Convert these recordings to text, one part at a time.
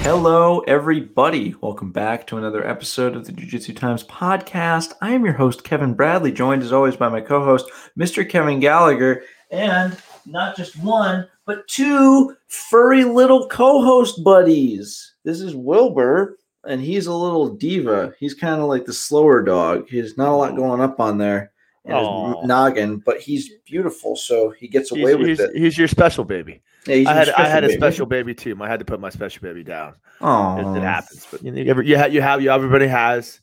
Hello, everybody. Welcome back to another episode of the Jiu Jitsu Times podcast. I am your host, Kevin Bradley, joined as always by my co host, Mr. Kevin Gallagher, and not just one, but two furry little co host buddies. This is Wilbur, and he's a little diva. He's kind of like the slower dog. He's not a lot going up on there noggin, but he's beautiful, so he gets He's, away with he's- it. he's your special baby. Yeah, he's I had I had a special baby too. I had to put my special baby down. It, it happens, but you know, you, ever, you, have, you have you everybody has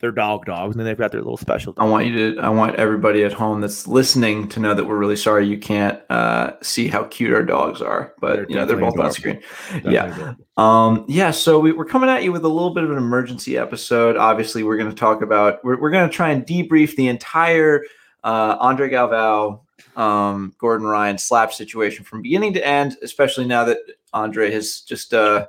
their dog dogs, and then they've got their little special. I want you to. I want everybody at home that's listening to know that we're really sorry you can't uh, see how cute our dogs are, but They're you know they're both definitely on screen. Definitely Yeah, adorable. um, yeah. So we, we're coming at you with a little bit of an emergency episode. Obviously, we're going to talk about. We're, we're going to try and debrief the entire uh, Andre Galvao, um, Gordon Ryan slap situation from beginning to end. Especially now that Andre has just uh,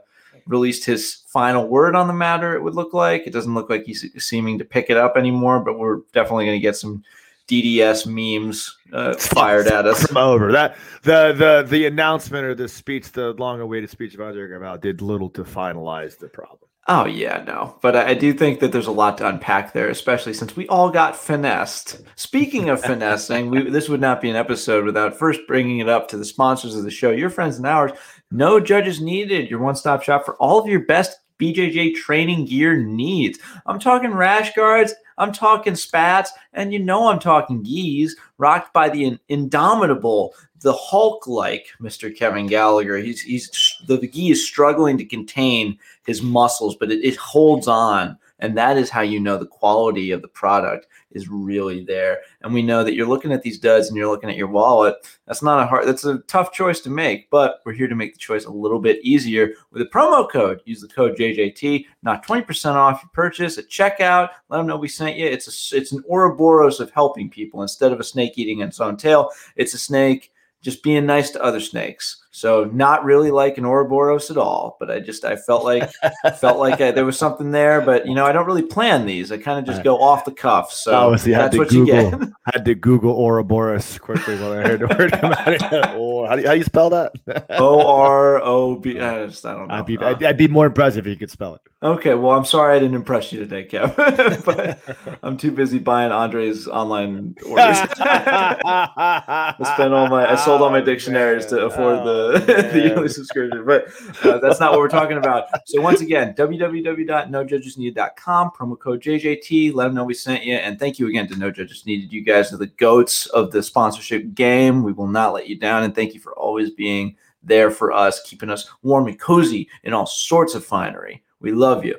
released his final word on the matter. It would look like it doesn't look like he's seeming to pick it up anymore. But we're definitely going to get some DDS memes uh, fired at us. From over that the the the announcement or the speech, the long-awaited speech of Andre Galvao did little to finalize the problem. Oh yeah, no, but I, do think that there's a lot to unpack there, especially since we all got finessed. Speaking of finessing, we, this would not be an episode without first bringing it up to the sponsors of the show, your friends and ours. No judges needed. Your one-stop shop for all of your best BJJ training gear needs. I'm talking rash guards. I'm talking spats, and you know I'm talking gis, rocked by the in- indomitable, the Hulk-like Mr. Kevin Gallagher. He's he's the, the gi is struggling to contain his muscles, but it, it holds on. And that is how you know the quality of the product is really there. And we know that you're looking at these duds and you're looking at your wallet. That's not a hard, that's a tough choice to make, but we're here to make the choice a little bit easier with a promo code. Use the code JJT, not 20% off your purchase at checkout. Let them know we sent you. It's a, it's an Ouroboros of helping people instead of a snake eating its own tail. It's a snake just being nice to other snakes. So not really like an Ouroboros at all, but I just I felt like felt like I, there was something there, but you know I don't really plan these. I kind of just go off the cuff. So Obviously, I that's what you Google. get. had to Google Ouroboros quickly when I heard the word come out. Or how do you, how do you spell that? O R O B. I just I don't know. I'd be, I'd, I'd be more impressive if you could spell it. okay, well I'm sorry I didn't impress you today, Kev. but I'm too busy buying Andre's online orders. I spent all my I sold all my Oh, dictionaries to afford Oh, the yearly subscription, but uh, that's not what we're talking about. So once again, www.nojudgesneeded.com promo code JJT. Let them know we sent you, and thank you again to No Judges Needed. You guys are the goats of the sponsorship game. We will not let you down, and thank you for always being there for us, keeping us warm and cozy in all sorts of finery. We love you.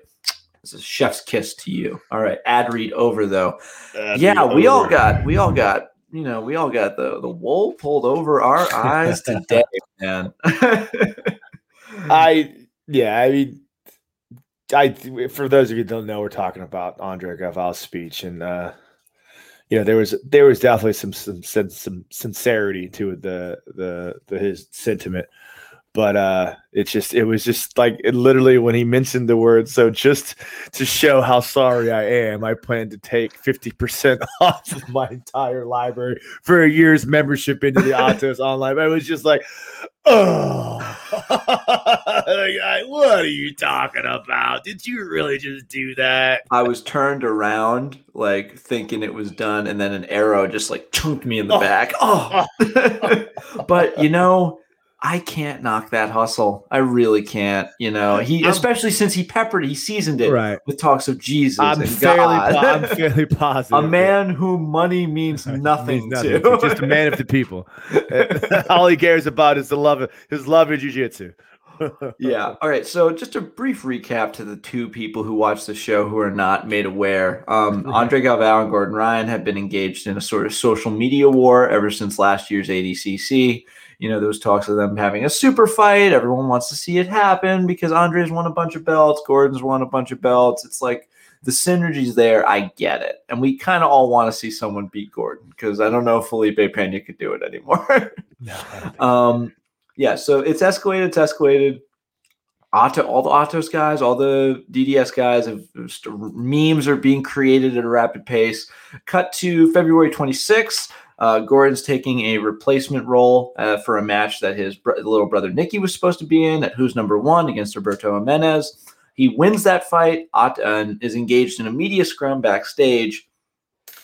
This is chef's kiss to you. All right, ad read over though yeah, we all got we all got you know we all got the the wool pulled over our eyes today, man. I yeah, I mean, I for those of you don't know, we're talking about Andre Galvao's speech, and uh, you know there was there was definitely some some some, some sincerity to the the the his sentiment, but uh, it's just it was just like it literally when he mentioned the word. So just to show how sorry I am, I plan to take fifty percent off of my entire library for a year's membership into the Atos online. I was just like, oh, Like, what are you talking about? Did you really just do that? I was turned around like thinking it was done, and then an arrow just like chunked me in the Oh. back. Oh, but you know. I can't knock that hustle. I really can't. You know, he especially since he peppered, he seasoned it Right. with talks of Jesus I'm and fairly, God. po- I'm fairly positive. a man whom money means Means nothing, nothing to. Just a man of the people. All he cares about is the love of his love of jujitsu. yeah. All right. So, just a brief recap to the two people who watch the show who are not made aware. Um, Andre Galvao and Gordon Ryan have been engaged in a sort of social media war ever since last year's ADCC. You know, there was talks of them having a super fight. Everyone wants to see it happen because Andre's won a bunch of belts, Gordon's won a bunch of belts. It's like the synergy's there. I get it. And we kind of all want to see someone beat Gordon because I don't know if Felipe Pena could do it anymore. Um, yeah, so it's escalated. It's escalated. Otto, all the Atos guys, all the DDS guys, have memes are being created at a rapid pace. Cut to February 26th. Uh, Gordon's taking a replacement role uh, for a match that his little brother Nicky was supposed to be in at Who's Number One against Roberto Jimenez. He wins that fight and is engaged in a media scrum backstage.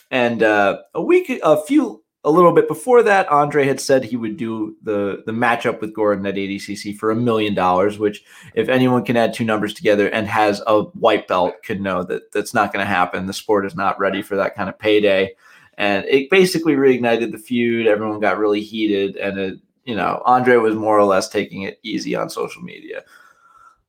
And uh, a week, a few, a little bit before that, Andre had said he would do the the matchup with Gordon at ADCC for a million dollars. Which, if anyone can add two numbers together and has a white belt, could know that that's not going to happen. The sport is not ready for that kind of payday and it basically reignited the feud. Everyone got really heated, and it, you know, Andre was more or less taking it easy on social media.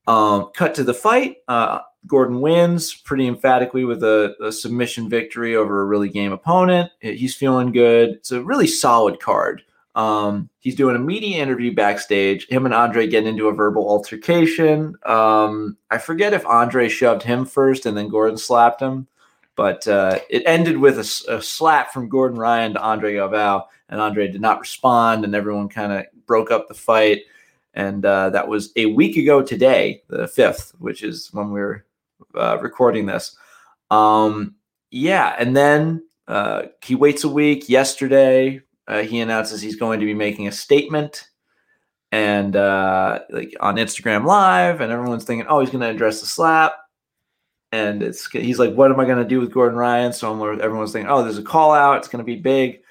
Um, cut to the fight. Uh, Gordon wins pretty emphatically with a, a, submission victory over a really game opponent. He's feeling good. It's a really solid card. Um, he's doing a media interview backstage. Him and Andre get into a verbal altercation. Um, I forget if Andre shoved him first and then Gordon slapped him. But uh, it ended with a, a, slap from Gordon Ryan to Andre Galvao, and Andre did not respond, and everyone kind of broke up the fight. And uh, that was a week ago today, the 5th, which is when we are uh, recording this. Um, yeah, and then uh, he waits a week. Yesterday, uh, he announces he's going to be making a statement and uh, like on Instagram Live, and everyone's thinking, oh, he's going to address the slap and it's he's like, what am I going to do with Gordon Ryan? So I'm, everyone's thinking, oh, there's a call out. It's going to be big.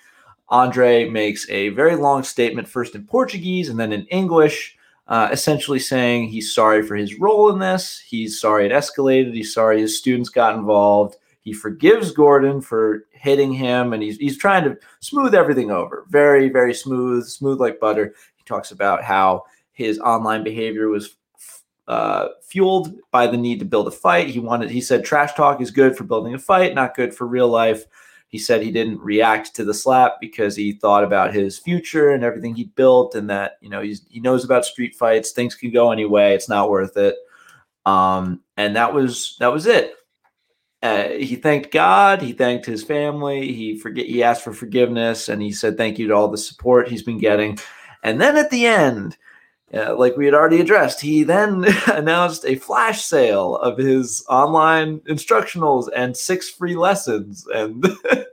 Andre makes a very long statement, first in Portuguese and then in English, uh, essentially saying he's sorry for his role in this. He's sorry it escalated. He's sorry his students got involved. He forgives Gordon for hitting him, and he's he's trying to smooth everything over. Very, very smooth, smooth like butter. He talks about how his online behavior was uh, fueled by the need to build a fight. He wanted, he said, trash talk is good for building a fight, not good for real life. He said he didn't react to the slap because he thought about his future and everything he built, and that you know he knows about street fights. Things can go anyway. It's not worth it. Um, and that was that was it. Uh, he thanked God. He thanked his family. He forget. He asked for forgiveness, and he said thank you to all the support he's been getting. And then at the end, uh, like we had already addressed, he then announced a flash sale of his online instructionals and six free lessons, and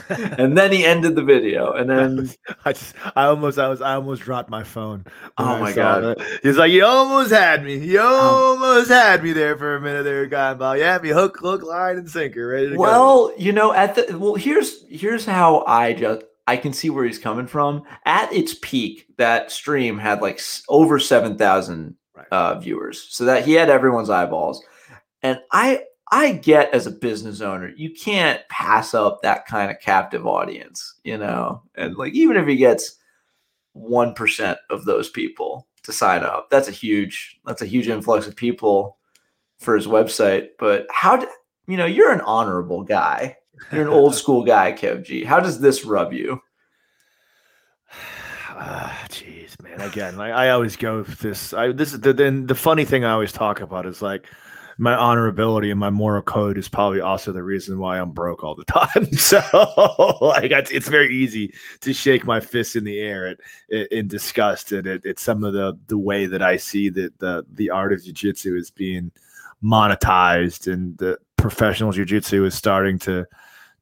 and then he ended the video. And then I just, I almost, I was, I almost dropped my phone. Oh my god! He's like, you almost had me. You oh. almost um, had me there for a minute there, guy. About yeah, me hook, hook, line, and sinker, ready to well, go. you know, at the well, here's here's how I just I can see where he's coming from. At its peak, that stream had like over 7,000 right. uh, viewers. So that he had everyone's eyeballs. And I I get as a business owner, you can't pass up that kind of captive audience, you know? And like even if he gets 1% of those people to sign up, that's a huge that's a huge influx of people for his website. But how do you know, you're an honorable guy you're an old school guy, Kev G. How does this rub you? Ah, jeez, man. Again, like I always go this. I this is the then the funny thing I always talk about is like my honorability and my moral code is probably also the reason why I'm broke all the time. So like it's very easy to shake my fist in the air at, in disgust at, at, at some of the the way that I see that the the art of jiu-jitsu is being monetized and the professional jiu-jitsu is starting to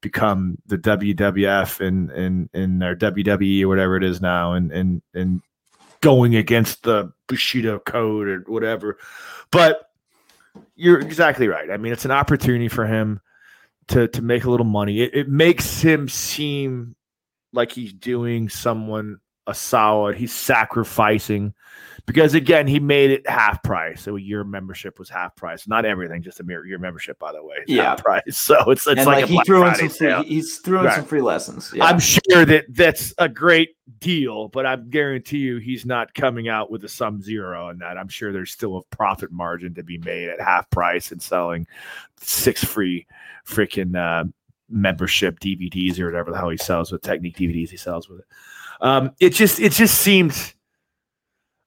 become the WWF and and and their WWE or whatever it is now, and and and going against the Bushido code or whatever. But you're exactly right. I mean, it's an opportunity for him to to make a little money. It, it makes him seem like he's doing someone a solid. He's sacrificing because again, he made it half price. So your membership was half price. Not everything, just a your membership, by the way. Yeah, price. So it's it's and like, like he threw in some free, he's threw in right. some free lessons. Yeah. I'm sure that that's a great deal, but I guarantee you he's not coming out with a sum zero on that. I'm sure there's still a profit margin to be made at half price and selling six free freaking uh, membership DVDs or whatever the hell he sells with Technique DVDs he sells with it. Um, it just it just seems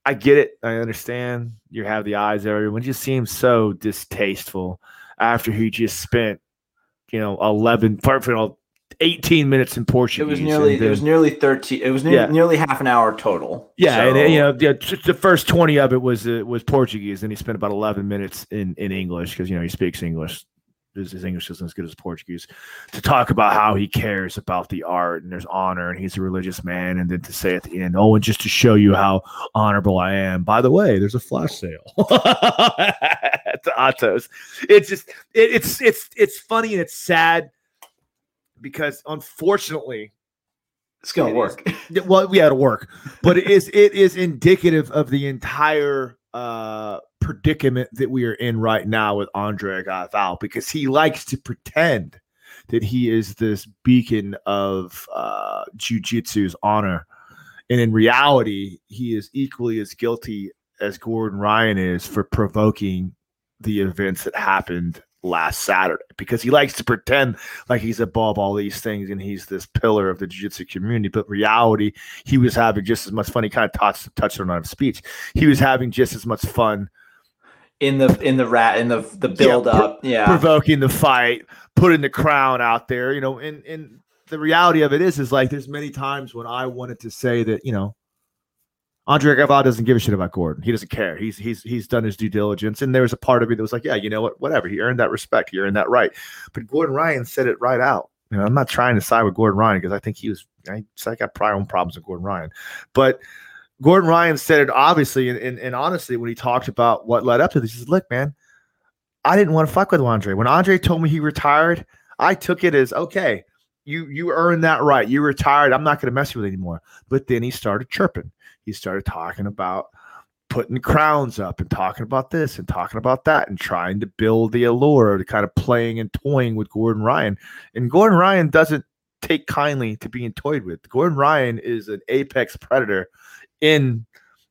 I get it. I understand. You have the eyes of everyone. It just seems so distasteful after he just spent, you know, 11, you know, 18 minutes in Portuguese. It was nearly, then, it was nearly 13. It was yeah. nearly half an hour total. Yeah. So. And, you know, the, the first 20 of it was, uh, was Portuguese. And he spent about 11 minutes in, in English because, you know, he speaks English his, English isn't as good as Portuguese, to talk about how he cares about the art and there's honor and he's a religious man, and then to say at the end, oh, and just to show you how honorable I am. By the way, there's a flash sale to Atos. It's just it, it's it's it's funny and it's sad because unfortunately it's gonna it work. Is, well, we had to work, but it is it is indicative of the entire uh predicament that we are in right now with Andre Galvao because he likes to pretend that he is this beacon of uh, jujitsu's honor. And in reality, he is equally as guilty as Gordon Ryan is for provoking the events that happened last Saturday because he likes to pretend like he's above all these things and he's this pillar of the jiu-jitsu community. But reality, he was having just as much fun. He kind of touched touched on his speech. He was having just as much fun in the in the rat in the the build yeah, up, pro- yeah, provoking the fight, putting the crown out there. You know, and and the reality of it is, is like there's many times when I wanted to say that you know. Andre Galvao doesn't give a shit about Gordon. He doesn't care. He's he's he's done his due diligence, and there was a part of me that was like, yeah, you know what, whatever. He earned that respect. He earned that right. But Gordon Ryan said it right out. You know, I'm not trying to side with Gordon Ryan because I think he was. I, I got prior own problems with Gordon Ryan, but Gordon Ryan said it obviously and, and, and, honestly when he talked about what led up to this. He says, "Look, man, I didn't want to fuck with Andre. When Andre told me he retired, I took it as okay. You you earned that right. You retired. I'm not going to mess with you anymore." But then he started chirping. He started talking about putting crowns up and talking about this and talking about that and trying to build the allure to kind of playing and toying with Gordon Ryan. And Gordon Ryan doesn't take kindly to being toyed with. Gordon Ryan is an apex predator in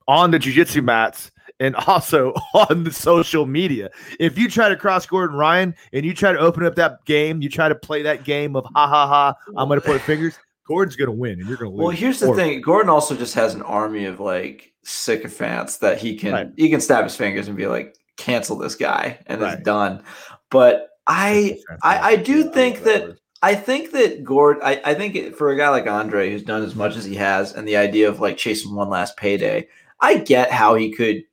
on the jiu-jitsu mats and also on the social media. If you try to cross Gordon Ryan and you try to open up that game, you try to play that game of ha ha ha, I'm gonna put fingers, Gordon's gonna win and you're gonna lose. Well, here's the thing: Gordon also just has an army of like sycophants that he can Right. he can snap his fingers and be like, cancel this guy, and Right. it's done. But I I, I do think that I think that Gord, I, I think it, for a guy like Andre who's done as much as he has, and the idea of like chasing one last payday, I get how he could,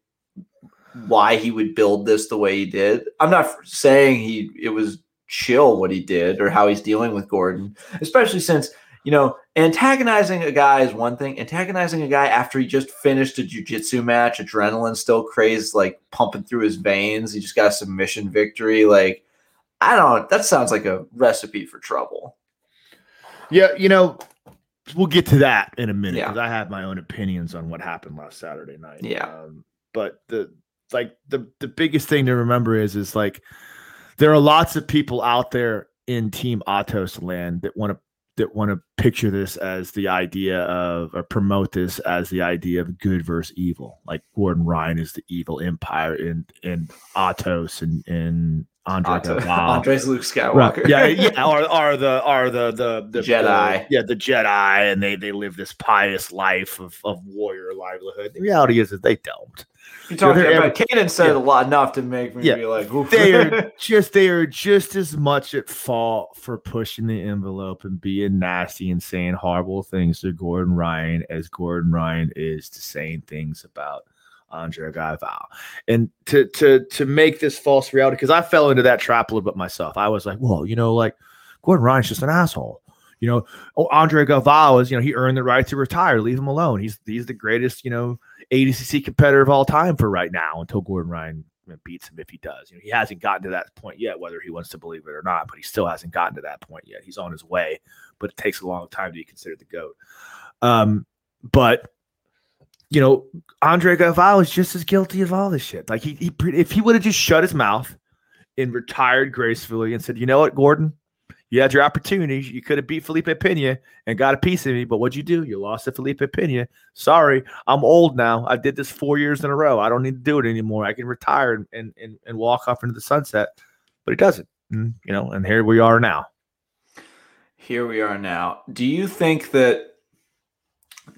why he would build this the way he did. I'm not saying he it was chill what he did or how he's dealing with Gordon, especially since you know antagonizing a guy is one thing. Antagonizing a guy after he just finished a jujitsu match, adrenaline still crazed, like pumping through his veins. He just got a submission victory, like. I don't. That sounds like a recipe for trouble. Yeah, you know, we'll get to that in a minute Yeah. because I have my own opinions on what happened last Saturday night. Yeah. Um, but the like the the biggest thing to remember is is like there are lots of people out there in Team Atos land that want to that want to picture this as the idea of or promote this as the idea of good versus evil. Like Gordon Ryan is the evil empire in in Atos and and Andre Galvao. Andre's Luke Skywalker. Right. Yeah, yeah. Are are the are the the the Jedi. the- yeah, the Jedi, and they they live this pious life of of warrior livelihood. The reality is that they don't. You're talking about Kaden said yeah. a lot enough to make me Yeah. be like, Oof. They are just they are just as much at fault for pushing the envelope and being nasty and saying horrible things to Gordon Ryan as Gordon Ryan is to saying things about Andre Galvao. And to to to make this false reality, because I fell into that trap a little bit myself. I was like, well, you know, like Gordon Ryan's just an asshole. You know, oh, Andre Galvao is, you know, he earned the right to retire. Leave him alone. He's he's the greatest, you know, ADCC competitor of all time for right now until Gordon Ryan beats him if he does. You know, he hasn't gotten to that point yet, whether he wants to believe it or not, but he still hasn't gotten to that point yet. He's on his way, but it takes a long time to be considered the GOAT. Um, but you know, Andre Galvao is just as guilty of all this shit. Like he, he if he would have just shut his mouth and retired gracefully and said, you know what, Gordon, you had your opportunity. You could have beat Felipe Pena and got a piece of me, but what'd you do? You lost to Felipe Pena. Sorry, I'm old now. I did this four years in a row. I don't need to do it anymore. I can retire and and, and, walk off into the sunset. But he doesn't. And, you know, and here we are now. Here we are now. Do you think that?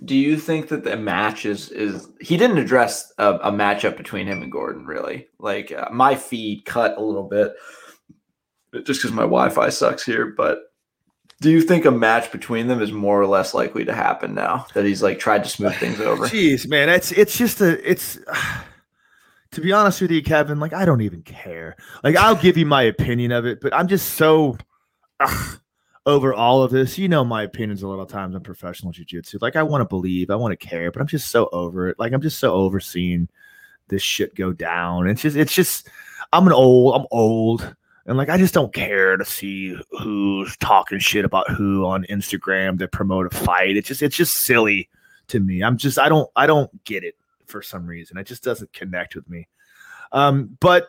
Do you think that the match is is he didn't address a, a matchup between him and Gordon really? Like uh, my feed cut a little bit just because my Wi-Fi sucks here. But do you think a match between them is more or less likely to happen now that he's like tried to smooth things over? Jeez, man, it's it's just a it's to be honest with you, Kevin, like I don't even care. Like I'll give you my opinion of it, but I'm just so ugh, over all of this. You know my opinions a lot of times on professional jiu-jitsu. Like I want to believe, I want to care, but I'm just so over it. Like I'm just so overseeing this shit go down. It's just it's just I'm an old, I'm old. And like I just don't care to see who's talking shit about who on Instagram that promote a fight. It's just it's just silly to me. I'm just I don't I don't get it for some reason. It just doesn't connect with me. Um, but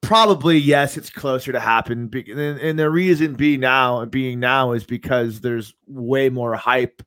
probably yes, it's closer to happen. And, the reason being now being now is because there's way more hype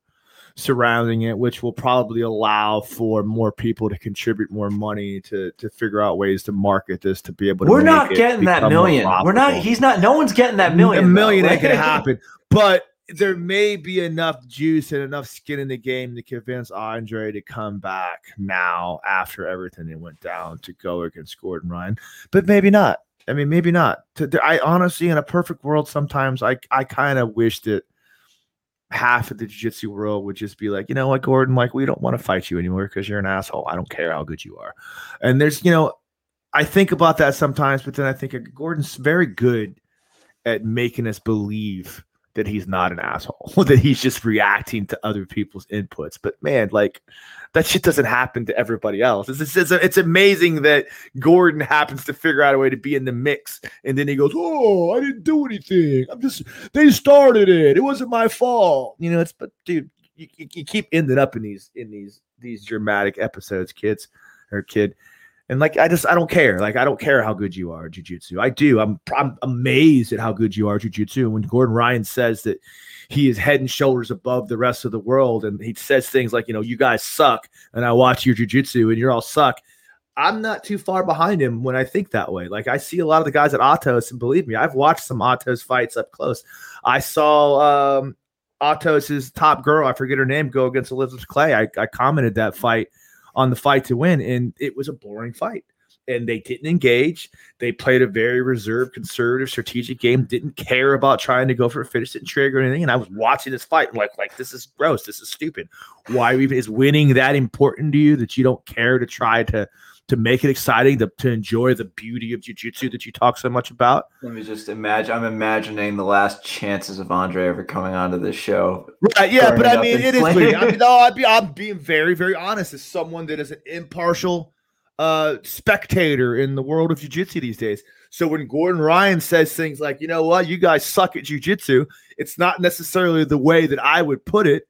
surrounding it, which will probably allow for more people to contribute more money to to figure out ways to market this to be able to. We're not getting that million. We're not. He's not. No one's getting that million. A million ain't gonna happen. But there may be enough juice and enough skin in the game to convince Andre to come back now after everything that went down to go against Gordon Ryan, but maybe not. I mean, maybe not. I honestly, in a perfect world, sometimes I I kind of wish that half of the jiu-jitsu world would just be like, you know what, Gordon, like we don't want to fight you anymore because you're an asshole. I don't care how good you are. And there's, you know, I think about that sometimes, but then I think uh, Gordon's very good at making us believe that he's not an asshole, that he's just reacting to other people's inputs. But man, like that shit doesn't happen to everybody else. It's, it's, it's, amazing that Gordon happens to figure out a way to be in the mix. And then he goes, Oh, I didn't do anything. I'm just, they started it. It wasn't my fault. You know, it's, but dude, you, you keep ending up in these, in these, these dramatic episodes, kids or kid. And like I just I don't care. Like I don't care how good you are at jujitsu. I do. I'm I'm amazed at how good you are at jujitsu. And when Gordon Ryan says that he is head and shoulders above the rest of the world, and he says things like, you know, you guys suck, and I watch your jujitsu, and you're all suck. I'm not too far behind him when I think that way. Like I see a lot of the guys at Atos, and believe me, I've watched some Atos fights up close. I saw um Atos's top girl, I forget her name, go against Elizabeth Clay. I, I commented that fight on the fight to win, and it was a boring fight. And they didn't engage. They played a very reserved, conservative, strategic game. Didn't care about trying to go for a finish didn't trigger or anything. And I was watching this fight, like, like this is gross. This is stupid. Why even is winning that important to you that you don't care to try to to make it exciting, to, to enjoy the beauty of jujitsu that you talk so much about. Let me just imagine. I'm imagining the last chances of Andre ever coming onto this show. Right? Yeah, but I mean, it is. I mean, no, I'd be. I'm being very, very honest. As someone that is an impartial uh spectator in the world of jiu-jitsu these days. So when Gordon Ryan says things like, you know what, you guys suck at jiu-jitsu, it's not necessarily the way that I would put it,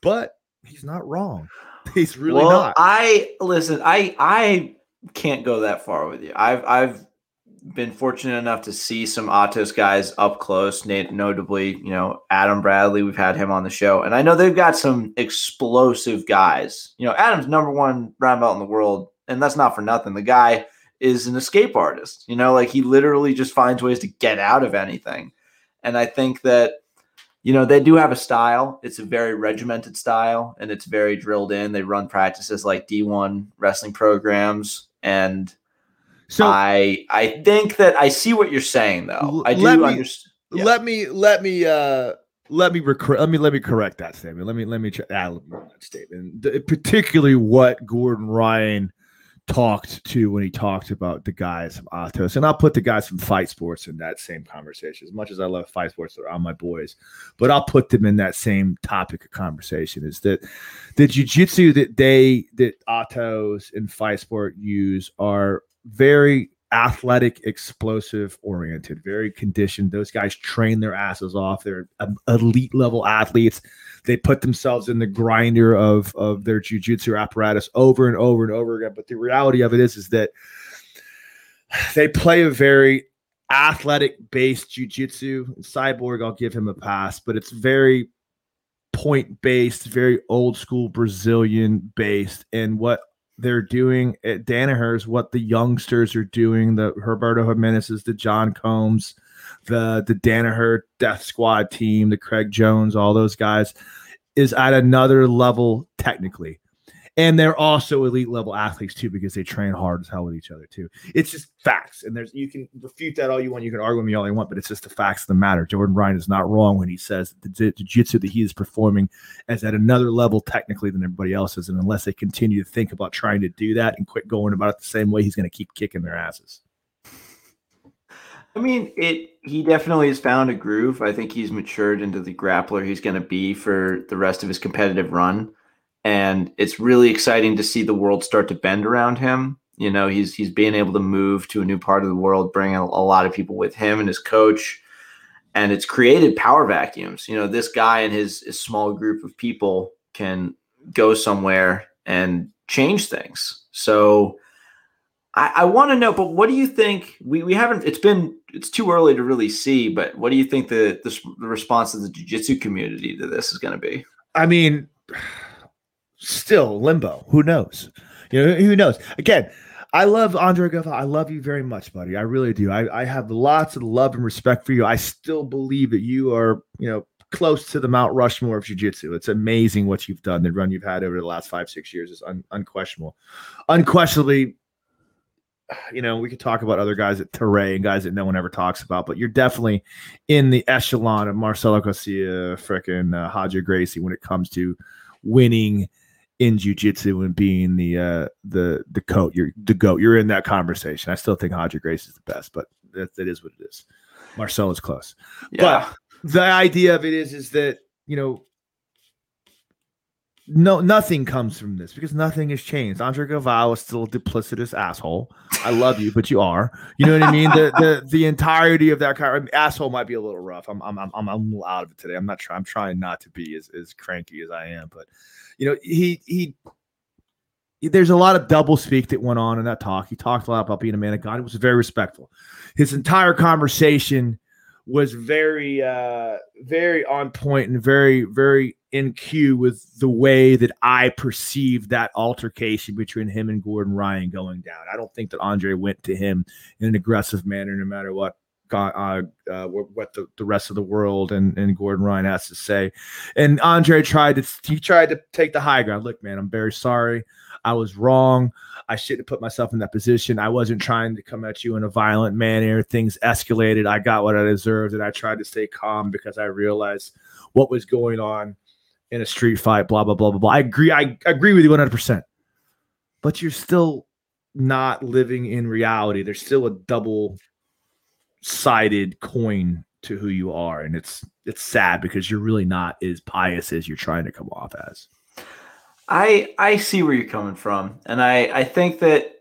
but he's not wrong. He's really well, not. I listen. I I can't go that far with you. I've I've been fortunate enough to see some Atos guys up close, notably, you know, Adam Bradley. We've had him on the show, and I know they've got some explosive guys. You know, Adam's number one brown belt in the world, and that's not for nothing. The guy is an escape artist. You know, like he literally just finds ways to get out of anything. And I think that you know, they do have a style. It's a very regimented style and it's very drilled in. They run practices like D1 wrestling programs. And so I I think that I see what you're saying though. I do understand. Yeah. Let me let me uh let me rec- let me let me correct that statement. Let me let me add that statement. Particularly what Gordon Ryan talked to when he talked about the guys from Atos. And I'll put the guys from Fight Sports in that same conversation. As much as I love Fight Sports, they're my boys, but I'll put them in that same topic of conversation. Is that the jiu-jitsu that they that Atos and Fight Sport use are very athletic, explosive oriented, very conditioned. Those guys train their asses off. They're um, elite level athletes. They put themselves in the grinder of of their jujitsu apparatus over and over and over again. But the reality of it is, is that they play a very athletic based jujitsu. Cyborg, I'll give him a pass, but it's very point based, very old school Brazilian based. And what they're doing at Danaher's, what the youngsters are doing, the Roberto Jimenez's, the John Combs, the the Danaher Death Squad team, the Craig Jones, all those guys, is at another level technically. And they're also elite level athletes too because they train hard as hell with each other too. It's just facts, and there's you can refute that all you want, you can argue with me all you want, but it's just the facts of the matter. Gordon Ryan is not wrong when he says the jiu-jitsu that he is performing is at another level technically than everybody else is, and unless they continue to think about trying to do that and quit going about it the same way, he's going to keep kicking their asses. I mean, it. He definitely has found a groove. I think he's matured into the grappler he's going to be for the rest of his competitive run and it's really exciting to see the world start to bend around him. You know, he's he's being able to move to a new part of the world, bringing a, lot of people with him and his coach, and it's created power vacuums. You know, this guy and his, his small group of people can go somewhere and change things. So I, I want to know, but what do you think? We, we haven't, it's been, it's too early to really see, but what do you think the, the, the response of the jiu-jitsu community to this is going to be? I mean, still limbo. Who knows? You know, who knows? Again, I love Andre Galvao. I love you very much, buddy. I really do. I, I have lots of love and respect for you. I still believe that you are, you know, close to the Mount Rushmore of jiu-jitsu. It's amazing what you've done. The run you've had over the last five, six years is un- unquestionable. Unquestionably, you know, we could talk about other guys at Teray and guys that no one ever talks about, but you're definitely in the echelon of Marcelo Garcia, fricking uh, Roger Gracie when it comes to winning – in jujitsu and being the uh the the coat you're the goat. You're in that conversation. I still think Roger Gracie is the best but that, that is what it is. Marcel is close. Yeah. but the idea of it is is that you know no nothing comes from this because nothing has changed andre Galvao is still a duplicitous asshole i love you but you are you know what i mean the the the entirety of that car I mean, asshole might be a little rough i'm i'm i'm, I'm a little out of it today i'm not trying i'm trying not to be as, as cranky as i am but you know, he he there's a lot of double speak that went on in that talk. He talked a lot about being a man of God. He was very respectful. His entire conversation was very uh very on point and very very in cue with the way that I perceived that altercation between him and Gordon Ryan going down. I don't think that Andre went to him in an aggressive manner no matter what uh, uh, what the, the rest of the world and, and Gordon Ryan has to say. And Andre tried to he tried to take the high ground. Look, man, I'm very sorry. I was wrong. I shouldn't have put myself in that position. I wasn't trying to come at you in a violent manner. Things escalated. I got what I deserved, and I tried to stay calm because I realized what was going on in a street fight. Blah blah blah blah blah. I agree. I agree with you 100. percent But you're still not living in reality. There's still a double sided coin to who you are and it's it's sad because you're really not as pious as you're trying to come off as i i see where you're coming from and i i think that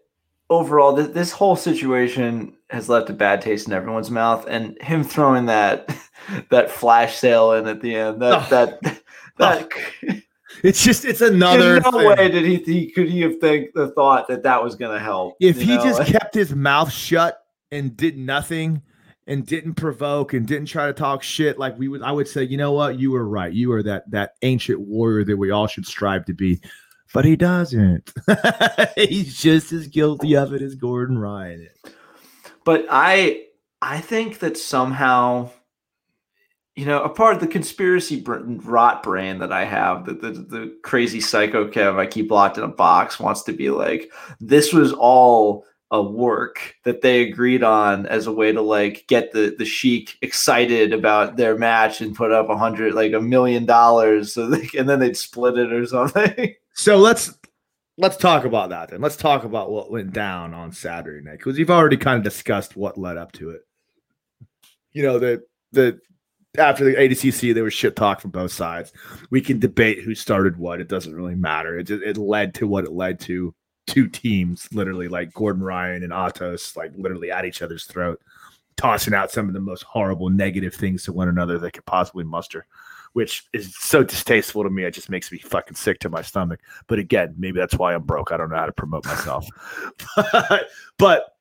overall th- this whole situation has left a bad taste in everyone's mouth and him throwing that that flash sale in at the end that oh. that that oh. it's just it's another no thing. way did he, he could he have think the thought that that was going to help if he know? just kept his mouth shut and did nothing and didn't provoke and didn't try to talk shit like we would I would say, you know what, you were right. You are that that ancient warrior that we all should strive to be. But he doesn't. He's just as guilty of it as Gordon Ryan is. But I I think that somehow you know, a part of the conspiracy rot brain that I have, that the, the crazy psycho Kev I keep locked in a box wants to be like, this was all a work that they agreed on as a way to like get the the sheik excited about their match and put up a hundred like a million dollars so they, and then they'd split it or something. So let's let's talk about that then. Let's talk about what went down on saturday night because you've already kind of discussed what led up to it. You know the the after the ADCC, there was shit talk from both sides. We can debate who started what. It doesn't really matter. It, it led to what it led to two teams, literally like Gordon Ryan and Atos, like literally at each other's throat, tossing out some of the most horrible negative things to one another they could possibly muster, which is so distasteful to me. It just makes me fucking sick to my stomach. But again, maybe that's why I'm broke. I don't know how to promote myself. but, but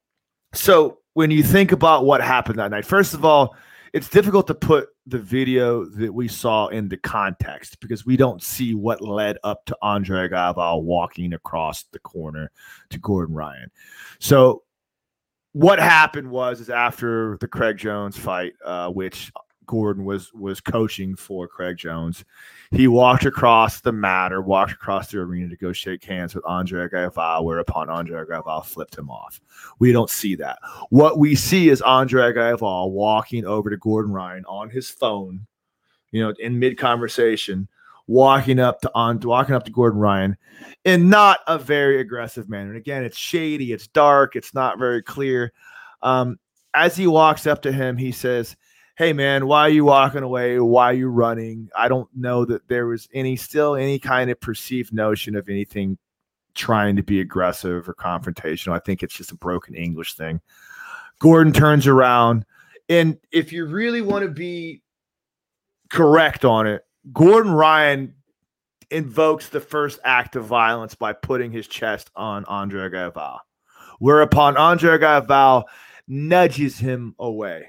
so when you think about what happened that night, first of all, it's difficult to put the video that we saw into context because we don't see what led up to Andre Galvao walking across the corner to Gordon Ryan. So what happened was is after the Craig Jones fight, uh, which Gordon was was coaching for Craig Jones. He walked across the mat or walked across the arena to go shake hands with Andre Galvao, whereupon Andre Galvao flipped him off. We don't see that. What we see is Andre Galvao walking over to Gordon Ryan on his phone, you know, in mid conversation, walking up to on walking up to Gordon Ryan in not a very aggressive manner. And again, it's shady, it's dark, it's not very clear. Um, as he walks up to him, he says, Hey man, why are you walking away? Why are you running? I don't know that there was any still any kind of perceived notion of anything trying to be aggressive or confrontational. I think it's just a broken English thing. Gordon turns around, and if you really want to be correct on it, Gordon Ryan invokes the first act of violence by putting his chest on Andre Galvao, whereupon Andre Galvao nudges him away.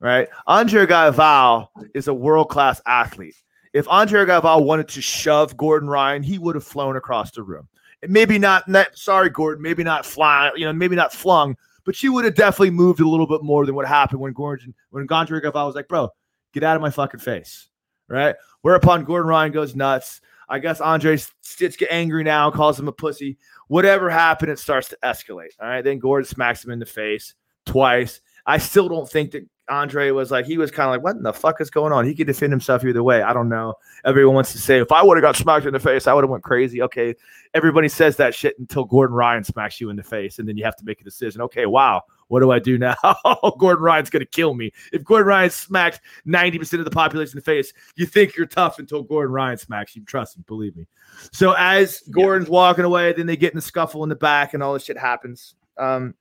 Right? Andre Galvao is a world class athlete. If Andre Galvao wanted to shove Gordon Ryan, he would have flown across the room. Maybe not, not sorry, Gordon, maybe not fly, you know, maybe not flung, but she would have definitely moved a little bit more than what happened when Gordon, when Andre Galvao was like, bro, get out of my fucking face. Right? Whereupon Gordon Ryan goes nuts. I guess Andre Stitch get angry now, calls him a pussy. Whatever happened, it starts to escalate. All right. Then Gordon smacks him in the face twice. I still don't think that Andre was like, he was kind of like, what in the fuck is going on? He could defend himself either way. I don't know. Everyone wants to say, if I would have got smacked in the face, I would have went crazy. Okay. Everybody says that shit until Gordon Ryan smacks you in the face. And then you have to make a decision. Okay. Wow. What do I do now? Gordon Ryan's going to kill me. If Gordon Ryan smacks 90% of the population in the face, you think you're tough until Gordon Ryan smacks you. Trust me, believe me. So as Gordon's yeah. walking away, then they get in the scuffle in the back and all this shit happens. Um,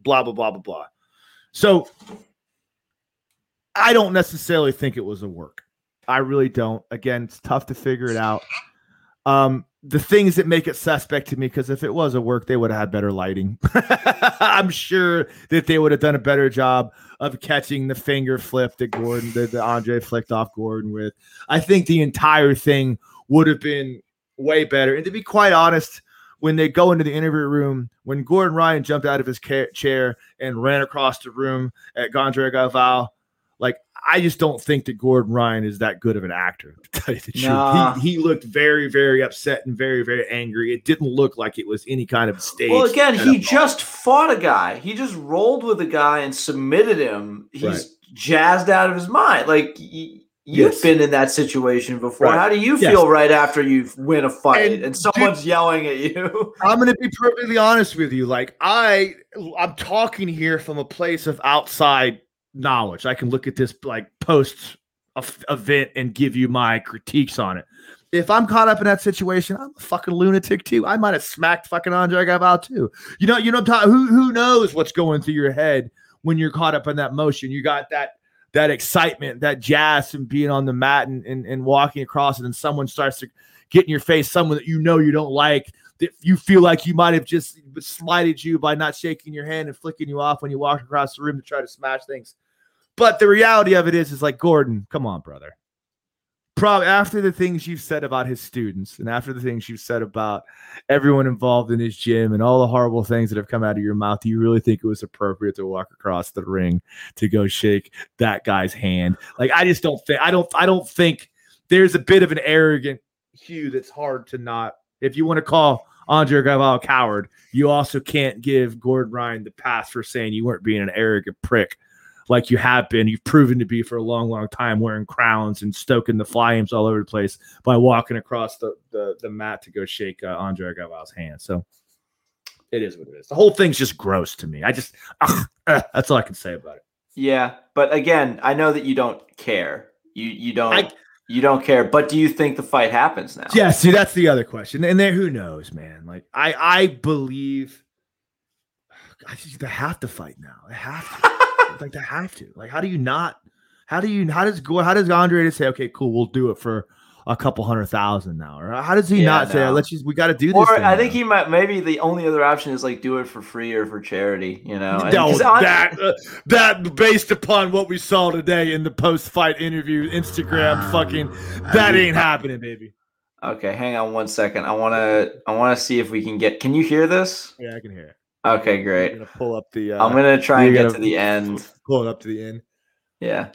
blah, blah, blah, blah, blah. So I don't necessarily think it was a work. I really don't. Again, it's tough to figure it out. Um, the things that make it suspect to me, because if it was a work, they would have had better lighting. I'm sure that they would have done a better job of catching the finger flip that Gordon, that, that Andre flicked off Gordon with. I think the entire thing would have been way better. And to be quite honest, when they go into the interview room, when Gordon Ryan jumped out of his ca- chair and ran across the room at Gondre Galvao, like I just don't think that Gordon Ryan is that good of an actor. To tell you the truth, nah. he, he, looked very, very upset and very, very angry. It didn't look like it was any kind of stage. Well, again, he just fought a guy. He just rolled with a guy and submitted him. He's right. jazzed out of his mind. Like You've yes. been in that situation before. Right. How do you feel yes. right after you win a fight and, and someone's dude, yelling at you? I'm going to be perfectly honest with you. Like I, I'm talking here from a place of outside knowledge. I can look at this like post event and give you my critiques on it. If I'm caught up in that situation, I'm a fucking lunatic too. I might have smacked fucking Andre Galvao too. You know, you know, who who knows what's going through your head when you're caught up in that motion? You got that that excitement, that jazz and being on the mat and, and, and walking across and someone starts to get in your face, someone that you know you don't like, that you feel like you might have just slighted you by not shaking your hand and flicking you off when you walk across the room to try to smash things. But the reality of it is, is like Gordon, come on, brother probably after the things you've said about his students and after the things you've said about everyone involved in his gym and all the horrible things that have come out of your mouth, do you really think it was appropriate to walk across the ring to go shake that guy's hand? Like, I just don't think I don't I don't think there's a bit of an arrogant hue that's hard to not. If you want to call Andre Galvao a coward, you also can't give Gordon Ryan the pass for saying you weren't being an arrogant prick like you have been. You've proven to be for a long, long time, wearing crowns and stoking the flames all over the place by walking across the the, the mat to go shake uh, Andre Galvao's hand. So it is what it is. The whole thing's just gross to me. I just ugh, ugh, that's all I can say about it. Yeah, but again, I know that you don't care. You you don't. I, you don't care, but do you think the fight happens now? Yeah, see, that's the other question. And then who knows, man? Like I, I believe I think they have to fight now. They have to like they have to. Like, how do you not? How do you? How does go? How does Andre say, okay, cool, we'll do it for a couple hundred thousand now? Or how does he yeah, not no. say, let's just we got to do this? Or I think he might. Maybe the only other option is like do it for free or for charity. You know, no, that uh, that based upon what we saw today in the post fight interview, Instagram, fucking that ain't happening, baby. Okay, hang on one second. I want to I want to see if we can get. Can you hear this? Yeah, I can hear it. Okay, great. I'm gonna pull up the. Uh, I'm gonna try and get to the end. Pull it up to the end. Yeah.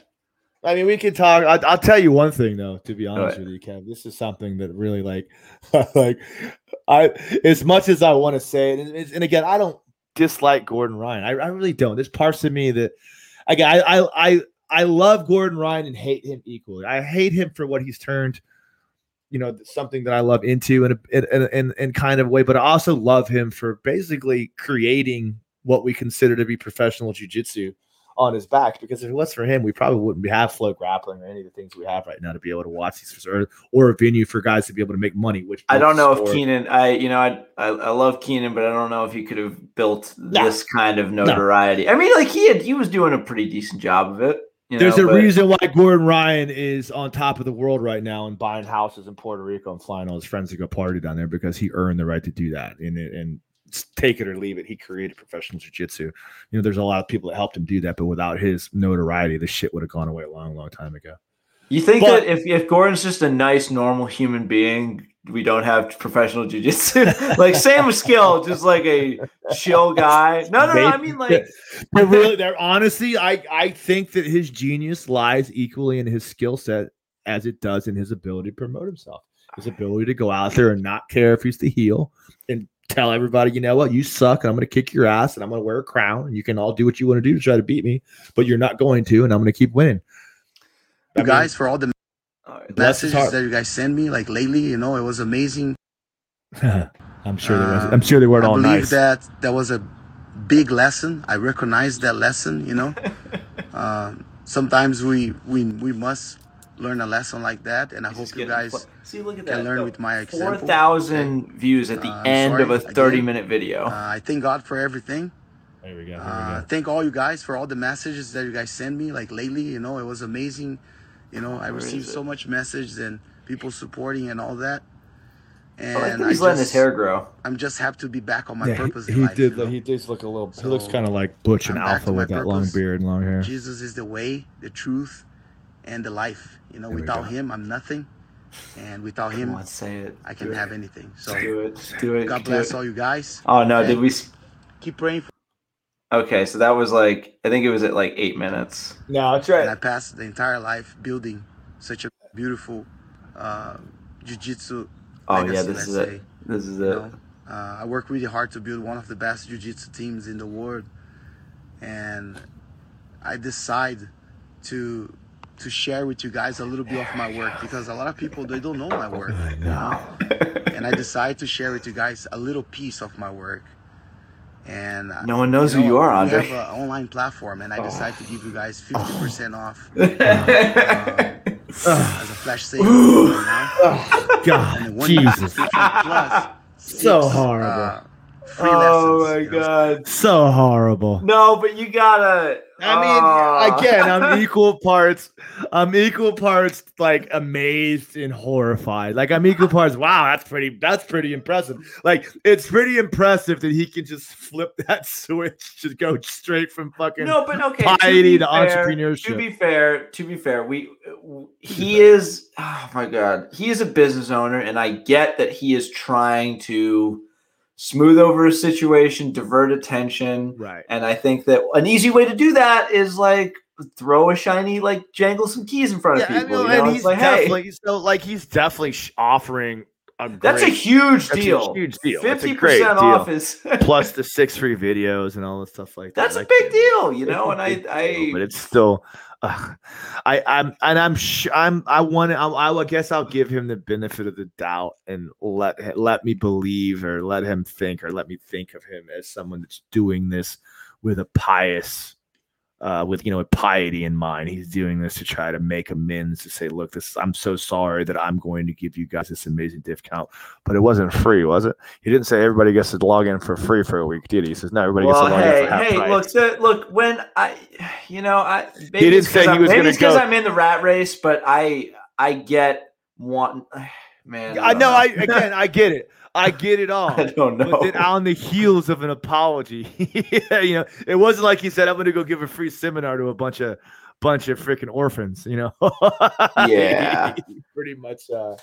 I mean, we could talk. I, I'll tell you one thing though. To be honest with you, Kev, this is something that really like, like, I as much as I want to say it, and, and again, I don't dislike Gordon Ryan. I, I really don't. There's parts of me that, again, I, I, I, I love Gordon Ryan and hate him equally. I hate him for what he's turned, you know, something that I love into in a in in, in, in kind of way, but I also love him for basically creating what we consider to be professional jujitsu on his back because if it was for him, we probably wouldn't have FloGrappling or any of the things we have right now to be able to watch these or, or a venue for guys to be able to make money. Which I don't know if Keenan. I you know I, I I love Keenan, but I don't know if he could have built No. this kind of notoriety. I mean, like he had he was doing a pretty decent job of it. You There's know, a but- reason why Gordon Ryan is on top of the world right now and buying houses in Puerto Rico and flying all his friends to go party down there because he earned the right to do that. And and take it or leave it, he created professional jiu-jitsu. You know, there's a lot of people that helped him do that, but without his notoriety, this shit would have gone away a long, long time ago. You think But- that if, if Gordon's just a nice, normal human being, we don't have professional jujitsu? like same skill, just like a chill guy. No, no, no. I mean, like But really, they're honestly, I I think that his genius lies equally in his skill set as it does in his ability to promote himself. His ability to go out there and not care if he's the heel and tell everybody, you know what, you suck, and I'm going to kick your ass, and I'm going to wear a crown, and you can all do what you want to do to try to beat me, but you're not going to, and I'm going to keep winning. I you mean, guys for all the all right. Bless his messages heart. that you guys send me like lately you know it was amazing I'm sure there was. Uh, I'm sure they weren't i all believe nice. that that was a big lesson i recognize that lesson you know um, sometimes we we we must learn a lesson like that and i He's hope you guys fl- see. Look at can that. learn though. with my Four example thousand views at the Uh, I'm end of a sorry, again. thirty-minute video. uh, i thank god for everything There we go. There uh, we go. thank all you guys for all the messages that you guys send me like lately you know it was amazing you know i received so much message and people supporting and all that and I think he's letting his just- hair grow. i'm just happy to be back on my Yeah, purpose he, in he life, did. you know? He does look a little. he looks kind of like Butch and I'm back Alpha with that long beard and long hair. Jesus is the way, the truth, and the life. You know, There without him, I'm nothing, and without him, on, say it. I Do can it. have anything. So Do it. Do it. God do bless it. all you guys. Oh no! Did we? Keep praying for. Okay, so that was like I think it was at like eight minutes. No, that's And I passed the entire life building such a beautiful uh, jiu-jitsu. Oh legacy, yeah, this is say. it. This is You it. know, uh, I work really hard to build one of the best jiu-jitsu teams in the world, and I decide to to share with you guys a little bit of my work because a lot of people they don't know my work. No. and I decided to share with you guys a little piece of my work. And uh, No one knows you who you are, we Andre. have an online platform, and I decided to give you guys 50% off Ugh. as a flash sale right now. Oh, God, And the one year Jesus, subscription plus So six, horrible. uh, free oh lessons, my you know. god. so horrible. No, but you gotta. I mean, Oh. again, I'm equal parts. I'm equal parts like amazed and horrified. Like I'm equal parts. Wow, that's pretty. That's pretty impressive. Like it's pretty impressive that he can just flip that switch to go straight from fucking. No, but okay. piety be to fair- entrepreneurship. To be fair, to be fair, we he is. Oh my god, he is a business owner, and I get that he is trying to smooth over a situation, divert attention, Right. and I think that an easy way to do that is like throw a shiny, like jangle some keys in front of Yeah, I people. know, you and he's like, hey, definitely so like he's definitely sh- offering a that's a huge that's a deal. huge deal. Fifty great percent deal. off is plus the six free videos and all the stuff like that. that's a big deal, you know. And I, I, but it's still, I, I'm, and I'm, sh- I'm, I want I, I guess I'll give him the benefit of the doubt and let let me believe or let him think or let me think of him as someone that's doing this with a pious. Uh, with you know, piety in mind, he's doing this to try to make amends. To say, look, this I'm so sorry that I'm going to give you guys this amazing discount, but it wasn't free, was it? He didn't say everybody gets to log in for free for a week, did he? He says no, everybody well, gets to log hey, in for half hey, price. look, the, look. When I, you know, I maybe didn't say he was maybe it's because go- I'm in the rat race, but I, I get one. Man, I know. I again, I get it. I get it all. I don't know. But then on the heels of an apology, you know, it wasn't like he said, "I'm going to go give a free seminar to a bunch of bunch of freaking orphans." You know, Yeah. He pretty much. Uh,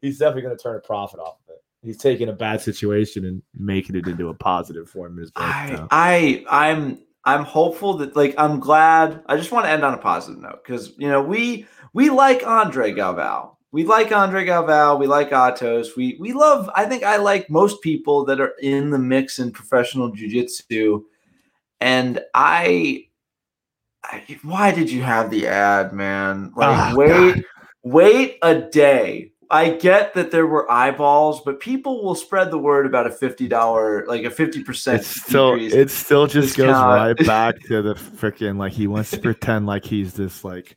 he's definitely going to turn a profit off of it. He's taking a bad situation and making it into a positive for him. His I, I, I'm I'm hopeful that like I'm glad. I just want to end on a positive note because you know we we like Andre Galvao. We like Andre Galvao. We like Atos. We we love. I think I like most people that are in the mix in professional jujitsu. And I, I, why did you have the ad, man? Like, Oh, wait, God. wait a day. I get that there were eyeballs, but people will spread the word about a fifty dollar, like a fifty percent. Still it still just goes right back to the freaking like he wants to pretend like he's this like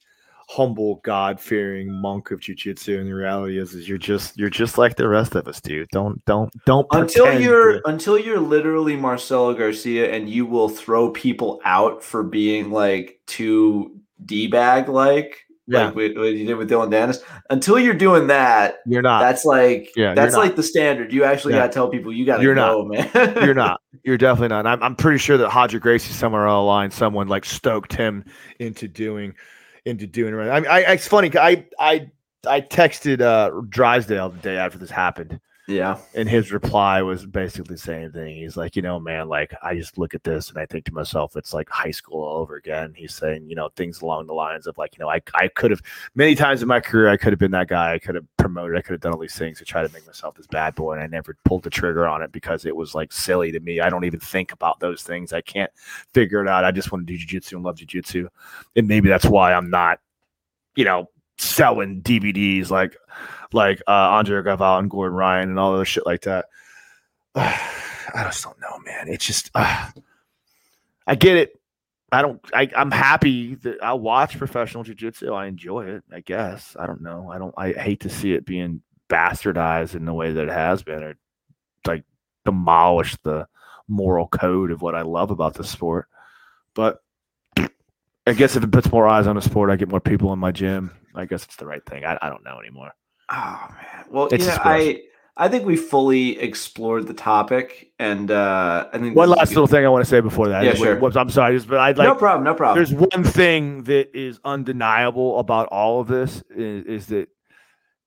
humble god fearing monk of jujitsu and the reality is is you're just you're just like the rest of us dude don't don't don't until you're to- until you're literally Marcelo Garcia and you will throw people out for being like too d bag like Yeah. like what, what you did with Dillon Danis. Until you're doing that, you're not that's like Yeah, that's like the standard. You actually Yeah. got to tell people you got to You're go, man. you're not you're definitely not And I'm, I'm pretty sure that Roger Gracie somewhere on the line someone like stoked him into doing into doing it right. I mean I, it's funny I I I texted uh Drysdale the day after this happened yeah. and his reply was basically the same thing. He's like, you know, man, like I just look at this and I think to myself, it's like high school all over again. He's saying, you know, things along the lines of like, you know, I, I could have many times in my career, I could have been that guy. I could have promoted. I could have done all these things to try to make myself this bad boy, and I never pulled the trigger on it because it was like silly to me. I don't even think about those things. I can't figure it out. I just want to do jujitsu and love jujitsu, and maybe that's why I'm not, you know, selling DVDs like like uh, Andre Galvao and Gordon Ryan and all other shit like that. I just don't know, man. It's just uh, I get it. I don't. I, I'm happy that I watch professional jujitsu. I enjoy it. I guess I don't know. I don't. I hate to see it being bastardized in the way that it has been, or like demolish the moral code of what I love about the sport. But I guess if it puts more eyes on the sport, I get more people in my gym. I guess it's the right thing. I, I don't know anymore. Oh man. Well, It's you know. I I think we fully explored the topic, and uh I think One last little thing I want to say before that. Yeah, sure. whoops, I'm sorry, but I'd like no problem. No problem. there's one thing that is undeniable about all of this is, is that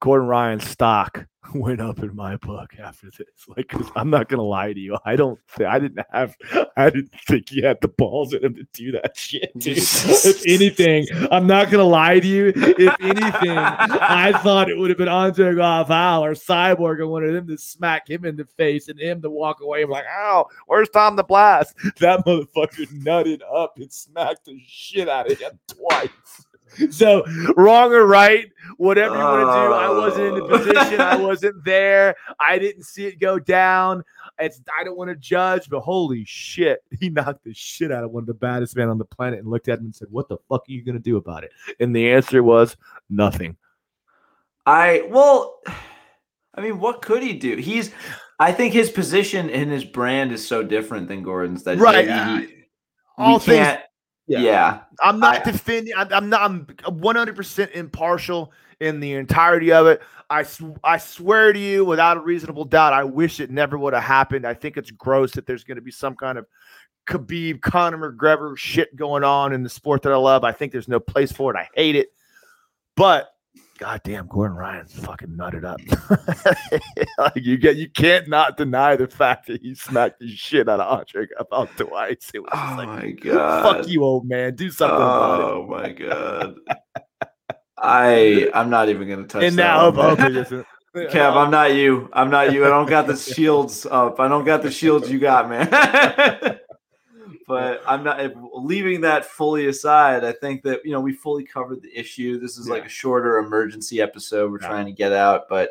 Gordon Ryan's stock went up in my book after this. Like, 'cause I'm not gonna lie to you, I don't. Th- I didn't have. I didn't think he had the balls in him to do that shit. Dude. if anything, I'm not gonna lie to you. If anything, I thought it would have been Andre Galvao or Cyborg. I wanted him to smack him in the face and him to walk away. I'm like, ow, where's Tom the Blast? That motherfucker nutted up and smacked the shit out of him twice. So wrong or right, whatever you want to do. I oh. wasn't in the position. I wasn't there. I didn't see it go down. It's I don't want to judge, but holy shit, he knocked the shit out of one of the baddest men on the planet and looked at him and said, "What the fuck are you gonna do about it?" And the answer was nothing. I well, I mean, what could he do? He's, I think his position and his brand is so different than Gordon's that Right, he- he- all things-. Yeah. Yeah. I'm not I- defending. I'm, I'm not. I'm 100 percent impartial in the entirety of it. I sw- I swear to you, without a reasonable doubt, I wish it never would have happened. I think it's gross that there's going to be some kind of Khabib, Conor McGregor shit going on in the sport that I love. I think there's no place for it. I hate it. But goddamn, Gordon Ryan's fucking nutted up. like you get, you can't not deny the fact that he smacked the shit out of Andre about twice. It was Oh like, my god. fuck you, old man. Do something about it. Oh my god. I I'm not even gonna touch And that now, one. Kev, I'm not you. I'm not you. I don't got the shields up. I don't got the shields you got, man. But I'm not leaving that fully aside. I think that you know we fully covered the issue. This is like a shorter emergency episode we're Yeah. trying to get out, but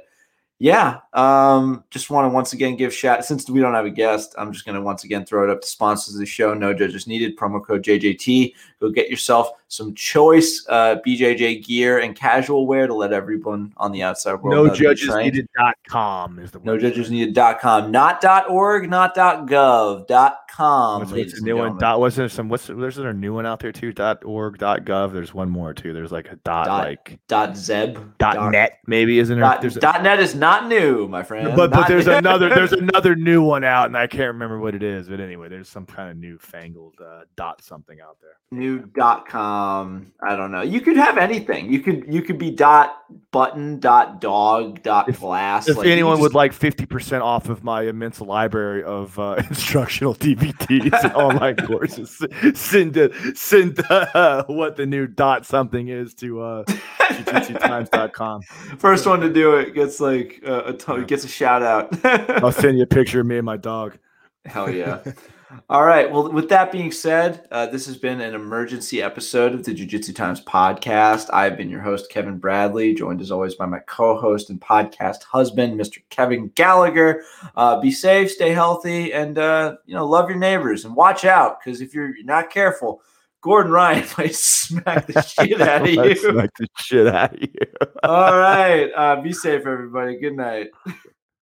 yeah, um, just want to once again give shout. Since we don't have a guest, I'm just going to once again throw it up to sponsors of the show. No judges needed. Promo code JJT. Go get yourself some choice uh, BJJ gear and casual wear to let everyone on the outside world no judges trained. needed dot com is the No judges needed.com, not dot .org, not dot .gov, dot .com. What's, what's new one? Dot, what's there some? What's there's there a new one out there too? Dot org. Dot gov. There's one more too. There's like a dot, Dot- like Dot .zeb. dot net maybe isn't there? Dot, there's a- dot .net is not new, my friend. but but Not there's new. another there's another new one out and I can't remember what it is. But anyway, there's some kind of newfangled uh, dot something out there. new dot com. Um, I don't know. You could have anything. You could you could be dot button dot dog dot If- glass. If Like, anyone just- would like 50% off of my immense library of uh, instructional DVDs and online courses, send send uh, what the new dot something is to uh, jujitsutimes.com. first one to do it gets like uh, a ton, Yeah. gets a shout out. I'll send you a picture of me and my dog. Hell yeah. All right. Well, with that being said, uh, this has been an emergency episode of the Jiu Jitsu Times podcast. I've been your host, Kevin Bradley, joined as always by my co host and podcast husband, Mr. Kevin Gallagher. Uh, be safe, stay healthy, and, uh, you know, love your neighbors and watch out because if you're not careful, Gordon Ryan might smack the shit out of you. Smack the shit out of you. All right. Uh, be safe, everybody. Good night.